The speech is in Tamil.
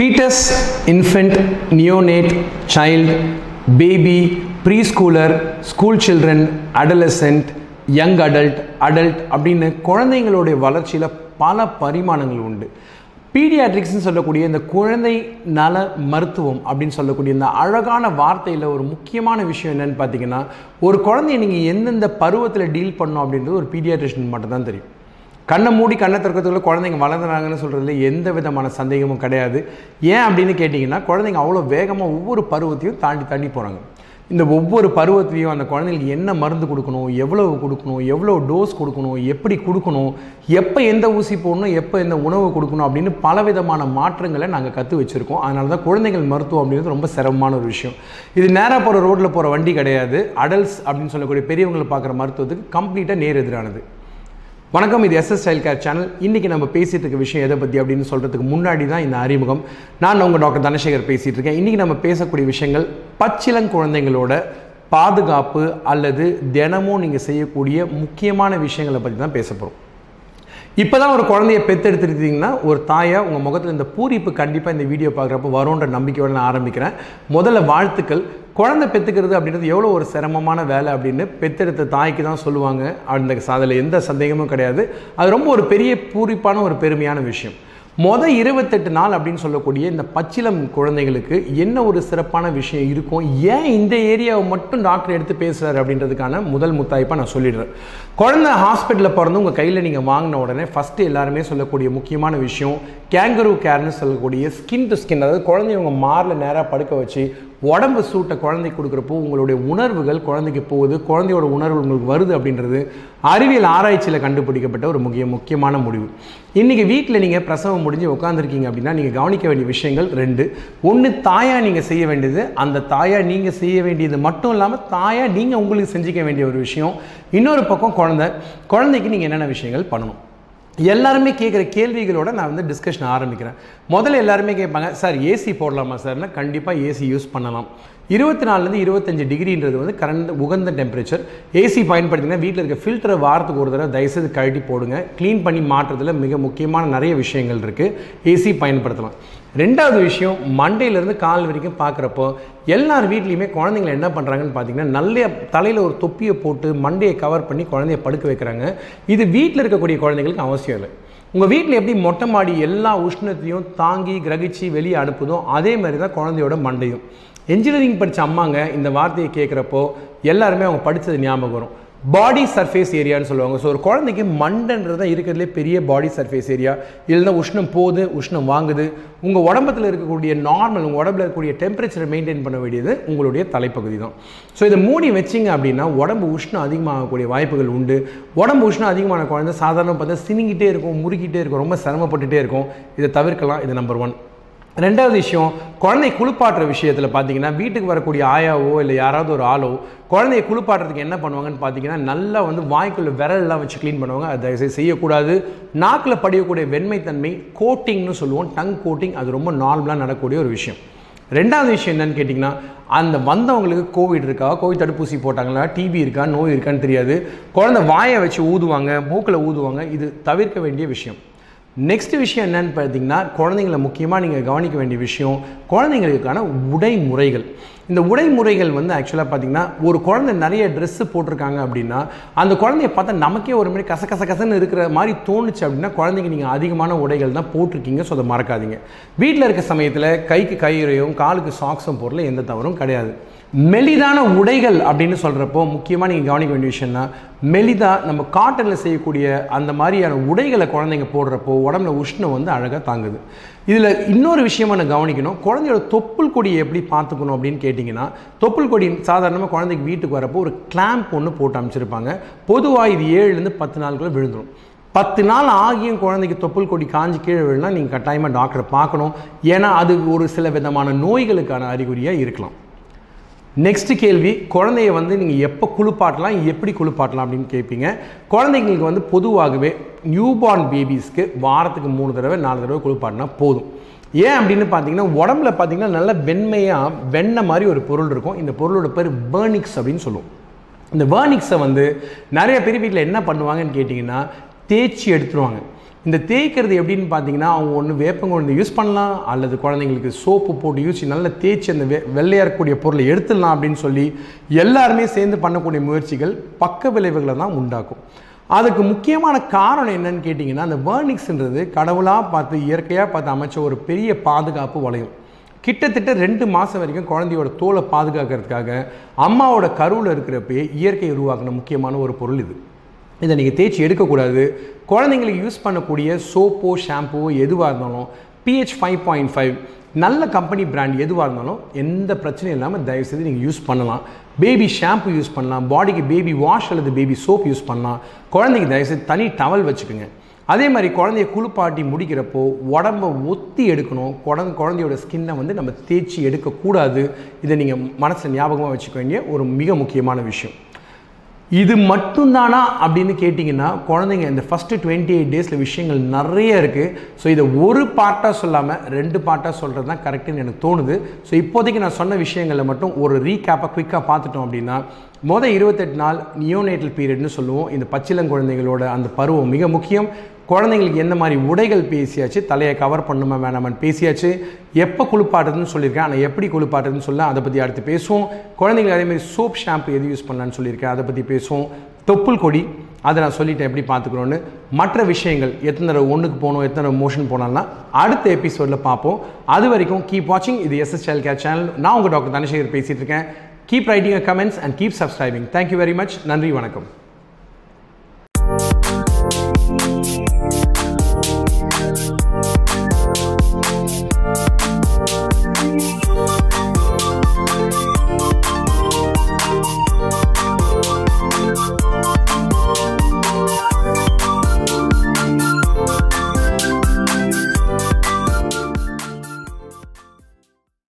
Foetus infant neonate child baby preschooler school children adolescent young adult adult அப்படின்னு குழந்தைங்களுடைய வளர்ச்சியில் பல பரிமாணங்கள் உண்டு. பீடியாட்ரிக்ஸ்னு சொல்லக்கூடிய இந்த குழந்தை நல மருத்துவம் அப்படின்னு சொல்லக்கூடிய இந்த அழகான வார்த்தையில் ஒரு முக்கியமான விஷயம் என்னன்னு பார்த்தீங்கன்னா ஒரு குழந்தைய நீங்கள் எந்தெந்த பருவத்தில் டீல் பண்ணோம் அப்படின்றது ஒரு பீடியாட்ரிஷன் மட்டும் தான் தெரியும். கண்ணை மூடி கண்ணை திறக்கிறதுக்குள்ள குழந்தைங்க வளர்ந்துறாங்கன்னு சொல்கிறதுல எந்த விதமான சந்தேகமும் கிடையாது. ஏன் அப்படின்னு கேட்டிங்கன்னா குழந்தைங்க அவ்வளோ வேகமாக ஒவ்வொரு பருவத்தையும் தாண்டி தாண்டி போகிறாங்க இந்த ஒவ்வொரு பருவத்திலையும் அந்த குழந்தைங்களுக்கு என்ன மருந்து கொடுக்கணும் எவ்வளவு கொடுக்கணும் எவ்வளோ டோஸ் கொடுக்கணும் எப்படி கொடுக்கணும் எப்போ எந்த ஊசி போடணும் எப்போ எந்த உணவு கொடுக்கணும் அப்படின்னு பலவிதமான மாற்றங்களை நாங்கள் கற்று வச்சுருக்கோம். அதனால தான் குழந்தைகள் மருத்துவம் அப்படின்றது ரொம்ப சிரமமான ஒரு விஷயம். இது நேராக போகிற ரோட்டில் போகிற வண்டி கிடையாது. அடல்ட்ஸ் அப்படின்னு சொல்லக்கூடிய பெரியவங்களை பார்க்குற மருத்துவத்துக்கு கம்ப்ளீட்டாக நேர் எதிரானது. வணக்கம் இது எஸ்எஸ் ஸ்டைல் கேர் சேனல் இன்றைக்கி நம்ம பேசிகிட்டு இருக்க விஷயம் எதை பற்றி அப்படின்னு சொல்கிறதுக்கு முன்னாடி தான் இந்த அறிமுகம். நான் உங்கள் டாக்டர் தனசேகர் பேசிகிட்டு இருக்கேன். இன்றைக்கி நம்ம பேசக்கூடிய விஷயங்கள் பச்சிலங்குழந்தைங்களோட பாதுகாப்பு அல்லது தினமும் நீங்கள் செய்யக்கூடிய முக்கியமான விஷயங்களை பற்றி தான் பேச போகிறோம் இப்போ தான் ஒரு குழந்தைய பெற்றெடுத்துருக்கீங்கன்னா ஒரு தாயை உங்கள் முகத்தில் இந்த பூரிப்பு கண்டிப்பாக இந்த வீடியோ பார்க்குறப்ப வரும்ன்ற நம்பிக்கையோடு நான் ஆரம்பிக்கிறேன். முதல்ல வாழ்த்துக்கள். குழந்தை பெற்றுக்கிறது அப்படின்றது எவ்வளோ ஒரு சிரமமான வேலை அப்படின்னு பெத்தெடுத்த தாய்க்கு தான் சொல்லுவாங்க. அந்த அதில் எந்த சந்தேகமும் கிடையாது. அது ரொம்ப ஒரு பெரிய பூரிப்பான ஒரு பெருமையான விஷயம். மொதல் இருபத்தெட்டு நாள் அப்படின்னு சொல்லக்கூடிய இந்த பச்சிலம் குழந்தைகளுக்கு என்ன ஒரு சிறப்பான விஷயம் இருக்கும்? ஏன் இந்த ஏரியாவை மட்டும் டாக்டர் எடுத்து பேசுகிறார் அப்படின்றதுக்கான முதல் முத்தாய்ப்பாக நான் சொல்லிடுறேன். குழந்தை ஹாஸ்பிட்டலில் பிறந்து உங்கள் கையில் நீங்கள் வாங்கின உடனே ஃபஸ்ட்டு எல்லாருமே சொல்லக்கூடிய முக்கியமான விஷயம் கேங்கரூ கேர்னு சொல்லக்கூடிய ஸ்கின் டு ஸ்கின் அதாவது குழந்தைய உங்கள் மாரில் நேராக படுக்க வச்சு உடம்பு சூட்டை குழந்தைக்கு கொடுக்குறப்போ உங்களுடைய உணர்வுகள் குழந்தைக்கு போகுது குழந்தையோட உணர்வு உங்களுக்கு வருது அப்படின்றது அறிவியல் ஆராய்ச்சியில் கண்டுபிடிக்கப்பட்ட ஒரு முக்கிய முக்கியமான முடிவு. இன்றைக்கி வீட்டில் நீங்கள் பிரசவம் முடிஞ்சு உட்காந்துருக்கீங்க அப்படின்னா நீங்கள் கவனிக்க வேண்டிய விஷயங்கள் ரெண்டு. ஒன்று தாயாக நீங்கள் செய்ய வேண்டியது அந்த தாயாக நீங்கள் செய்ய வேண்டியது மட்டும் இல்லாமல் தாயாக நீங்கள் உங்களுக்கு செஞ்சுக்க வேண்டிய ஒரு விஷயம். இன்னொரு பக்கம் குழந்தை குழந்தைக்கு நீங்கள் என்னென்ன விஷயங்கள் பண்ணணும்? எல்லாருமே கேட்குற கேள்விகளோட நான் வந்து டிஸ்கஷன் ஆரம்பிக்கிறேன். முதல்ல எல்லாருமே கேட்பாங்க சார் ஏசி போடலாமா சார்னா? கண்டிப்பாக ஏசி யூஸ் பண்ணலாம். இருபத்தி நாலுலேருந்து இருபத்தஞ்சு டிகிரின்றது வந்து கரண்ட் உகந்த டெம்பரேச்சர் ஏசி பயன்படுத்திங்கன்னா வீட்டில் இருக்க ஃபில்டரை வாரத்துக்கு ஒரு தடவை தயவுசெய்து கழட்டி போடுங்க. க்ளீன் பண்ணி மாற்றுறதுல மிக முக்கியமான நிறைய விஷயங்கள் இருக்குது ஏசி பயன்படுத்தலாம். ரெண்டாவது விஷயம் மண்டையிலேருந்து கால் வரைக்கும் பார்க்குறப்போ எல்லார் வீட்லேயுமே குழந்தைங்களை என்ன பண்ணுறாங்கன்னு பார்த்தீங்கன்னா நல்ல தலையில் ஒரு தொப்பியை போட்டு மண்டையை கவர் பண்ணி குழந்தைய படுக்க வைக்கிறாங்க. இது வீட்டில் இருக்கக்கூடிய குழந்தைங்களுக்கு அவசியம் இல்லை. உங்கள் வீட்டில் எப்படி மொட்டை மாடி எல்லா உஷ்ணத்தையும் தாங்கி கிரகிச்சு வெளியே அனுப்புதோ அதே மாதிரி தான் குழந்தையோட மண்டையும். இன்ஜினியரிங் படித்த அம்மாங்க இந்த வார்த்தையை கேட்குறப்போ எல்லாருமே அவங்க படித்தது ஞாபகம் வரும். பாடி சர்ஃபேஸ் ஏரியான்னு சொல்லுவாங்க. ஸோ ஒரு குழந்தைக்கு மண்டன்றது தான் இருக்கிறதுலே பெரிய பாடி சர்ஃபேஸ் ஏரியா இல்லைன்னா உஷ்ணம் போகுது உஷ்ணம் வாங்குது. உங்கள் உடம்பத்தில் இருக்கக்கூடிய நார்மல் உங்கள் உடம்புல இருக்கக்கூடிய டெம்பரேச்சரை மெயின்டைன் பண்ண வேண்டியது உங்களுடைய தலைப்பகுதி தான் ஸோ இதை மூடி வச்சிங்க அப்படின்னா உடம்பு உஷ்ணம் அதிகமாகக்கூடிய வாய்ப்புகள் உண்டு. உடம்பு உஷ்ணம் அதிகமான குழந்தை சாதாரண பார்த்தா சினிங்கிட்டே இருக்கும் முறுக்கிட்டே இருக்கும் ரொம்ப சிரமப்பட்டுட்டே இருக்கும். இதை தவிர்க்கலாம். இது நம்பர் ஒன் ரெண்டாவது விஷயம் குழந்தை குளிப்பாட்டுற விஷயத்தில் பார்த்தீங்கன்னா வீட்டுக்கு வரக்கூடிய ஆயாவோ இல்லை யாராவது ஒரு ஆளோ குழந்தைய குளிப்பாட்டுறதுக்கு என்ன பண்ணுவாங்கன்னு பார்த்தீங்கன்னா நல்லா வந்து வாய்க்குள்ள விரல்லாம் வச்சு க்ளீன் பண்ணுவாங்க. அதை தயவுசெய்து செய்யக்கூடாது. நாக்கில் படியக்கூடிய வெண்மைத்தன்மை கோட்டிங்னு சொல்லுவோம். டங் கோட்டிங் அது ரொம்ப நார்மலாக நடக்கக்கூடிய ஒரு விஷயம். ரெண்டாவது விஷயம் என்னன்னு கேட்டிங்கன்னா அந்த வந்தவங்களுக்கு கோவிட் இருக்கா? கோவிட் தடுப்பூசி போட்டாங்களா? டிபி இருக்கா? நோய் இருக்கான்னு தெரியாது. குழந்தை வாயை வச்சு ஊதுவாங்க மூக்கில் ஊதுவாங்க. இது தவிர்க்க வேண்டிய விஷயம். நெக்ஸ்ட் விஷயம் என்னன்னு பார்த்தீங்கன்னா குழந்தைங்கள முக்கியமாக நீங்கள் கவனிக்க வேண்டிய விஷயம் குழந்தைங்களுக்கான உடை முறைகள் இந்த உடை முறைகள் வந்து ஆக்சுவலாக பார்த்தீங்கன்னா ஒரு குழந்தை நிறைய ட்ரெஸ்ஸு போட்டிருக்காங்க அப்படின்னா அந்த குழந்தைய பார்த்தா நமக்கே ஒரு மாதிரி கச கச கசன்னு இருக்கிற மாதிரி தோணுச்சு அப்படின்னா குழந்தைங்க நீங்கள் அதிகமான உடைகள் தான் போட்டிருக்கீங்க ஸோ அதை மறக்காதீங்க. வீட்டில் இருக்க சமயத்தில் கைக்கு கையுறையும் காலுக்கு சாக்ஸும் போடல எந்த தவறும் கிடையாது. மெலிதான உடைகள் அப்படின்னு சொல்கிறப்போ முக்கியமாக நீங்கள் கவனிக்க வேண்டிய விஷயம்னா மெலிதாக நம்ம காட்டனில் செய்யக்கூடிய அந்த மாதிரியான உடைகளை குழந்தைங்க போடுறப்போ உடம்புல உஷ்ணம் வந்து அழகாக தாங்குது. இதில் இன்னொரு விஷயமா நான் கவனிக்கணும். குழந்தையோட தொப்புள் கொடியை எப்படி பார்த்துக்கணும் அப்படின்னு கேட்டிங்கன்னா தொப்புள் கொடி சாதாரணமாக குழந்தைக்கு வீட்டுக்கு வரப்போ ஒரு கிளாம்ப் ஒன்று போட்டு அமைச்சிருப்பாங்க. பொதுவாக இது ஏழுலேருந்து பத்து நாளுக்குள்ளே விழுந்துடும் பத்து நாள் ஆகியும் குழந்தைக்கு தொப்புள் கொடி காஞ்சி கீழே விழுனா நீங்கள் கட்டாயமாக டாக்டரை பார்க்கணும். ஏன்னா அது ஒரு சில விதமான நோய்களுக்கான அறிகுறியாக இருக்கலாம். நெக்ஸ்ட் கேள்வி குழந்தைய வந்து நீங்கள் எப்போ குளிப்பாட்டலாம் எப்படி குளிப்பாட்டலாம் அப்படின்னு கேட்பீங்க குழந்தைங்களுக்கு வந்து பொதுவாகவே நியூபார்ன் பேபிஸ்க்கு வாரத்துக்கு மூணு தடவை நாலு தடவை குளிப்பாட்டினா போதும். ஏன் அப்படின்னு பார்த்தீங்கன்னா உடம்புல பார்த்தீங்கன்னா நல்ல வெண்மையாக வெண்ணெய் மாதிரி ஒரு பொருள் இருக்கும். இந்த பொருளோட பேர் பேர்னிக்ஸ் அப்படின்னு சொல்லுவோம். இந்த வேர்னிக்ஸை வந்து நிறைய பேர் வீட்டில் என்ன பண்ணுவாங்கன்னு கேட்டிங்கன்னா தேய்ச்சி எடுத்துருவாங்க. இந்த தேய்க்கிறது எப்படின்னு பார்த்தீங்கன்னா அவங்க ஒன்று வேப்பங்குழந்தை யூஸ் பண்ணலாம் அல்லது குழந்தைங்களுக்கு சோப்பு போட்டு யூஸ் நல்லா தேய்ச்சி அந்த வெ வெள்ளையாக இருக்கக்கூடிய பொருளை எடுத்துடலாம் அப்படின்னு சொல்லி எல்லாருமே சேர்ந்து பண்ணக்கூடிய முயற்சிகள் பக்க விளைவுகளை தான் உண்டாக்கும். அதுக்கு முக்கியமான காரணம் என்னன்னு கேட்டிங்கன்னா அந்த வேர்னிக்ஸ்ன்றது கடவுளாக பார்த்து இயற்கையாக பார்த்து அமைச்ச ஒரு பெரிய பாதுகாப்பு வளையம். கிட்டத்தட்ட ரெண்டு மாதம் வரைக்கும் குழந்தையோட தோலை பாதுகாக்கிறதுக்காக அம்மாவோட கருவில் இருக்கிறப்பயே இயற்கை உருவாக்கின முக்கியமான ஒரு பொருள் இது. இதை நீங்கள் தேய்ச்சி எடுக்கக்கூடாது. குழந்தைங்களுக்கு யூஸ் பண்ணக்கூடிய சோப்போ ஷாம்புவோ எதுவாக இருந்தாலும் P H five point five நல்ல கம்பெனி பிராண்ட் எதுவாக இருந்தாலும் எந்த பிரச்சனையும் இல்லாமல் தயவுசெய்து நீங்கள் யூஸ் பண்ணலாம். பேபி ஷாம்பு யூஸ் பண்ணலாம். பாடிக்கு பேபி வாஷ் அல்லது பேபி சோப் யூஸ் பண்ணலாம். குழந்தைக்கு தயவுசெய்து தனி டவல் வச்சுக்கோங்க. அதே மாதிரி குழந்தைய குளிப்பாட்டி முடிக்கிறப்போ உடம்ப ஒத்தி எடுக்கணும். குழந்தை குழந்தையோட ஸ்கின்னை வந்து நம்ம தேய்ச்சி எடுக்கக்கூடாது. இதை நீங்கள் மனசில் ஞாபகமாக வச்சுக்க வேண்டிய ஒரு மிக முக்கியமான விஷயம். இது மட்டும்தானா அப்படின்னு கேட்டிங்கன்னா குழந்தைங்க இந்த ஃபஸ்ட்டு டுவெண்ட்டி எயிட் டேஸில் விஷயங்கள் நிறைய இருக்குது ஸோ இதை ஒரு பார்ட்டாக சொல்லாமல் ரெண்டு பார்ட்டாக சொல்கிறது தான் கரெக்டுன்னு எனக்கு தோணுது. ஸோ இப்போதைக்கு நான் சொன்ன விஷயங்களில் மட்டும் ஒரு ரீகேப்பை குயிக்காக பார்த்துட்டோம் அப்படின்னா மொதல் இருபத்தெட்டு நாள் நியோனேட்டல் பீரியட்னு சொல்லுவோம். இந்த பச்சிளங்குழந்தைகளோட அந்த பருவம் மிக முக்கியம். குழந்தைங்களுக்கு எந்த மாதிரி உடைகள் பேசியாச்சு தலையை கவர் பண்ணுமா வேணாமான்னு பேசியாச்சு எப்போ குளிப்பாட்டுறதுன்னு சொல்லியிருக்கேன் ஆனால் எப்படி குளிப்பாட்டுறதுன்னு சொல்ல அதை பற்றி அடுத்து பேசுவோம். குழந்தைங்களுக்கு அதே மாதிரி சோப் ஷாம்பு எது யூஸ் பண்ணலான்னு சொல்லியிருக்கேன் அதை பற்றி பேசுவோம். தொப்புள் கொடி அதை நான் சொல்லிட்டேன் எப்படி பார்த்துக்கணும்னு. மற்ற விஷயங்கள் எத்தனை தடவை ஒன்றுக்கு போகணும் எத்தனை தடவை மோஷன் போனால்னா அடுத்த எபிசோடில் பார்ப்போம். அது வரைக்கும் கீப் வாட்சிங் இது எஸ்எஸ்எல் கேர் சேனல் நான் உங்கள் டாக்டர் தனசேகர் பேசிகிட்டு இருக்கேன். Keep writing comments and keep subscribing thank you very much நன்றி வணக்கம்.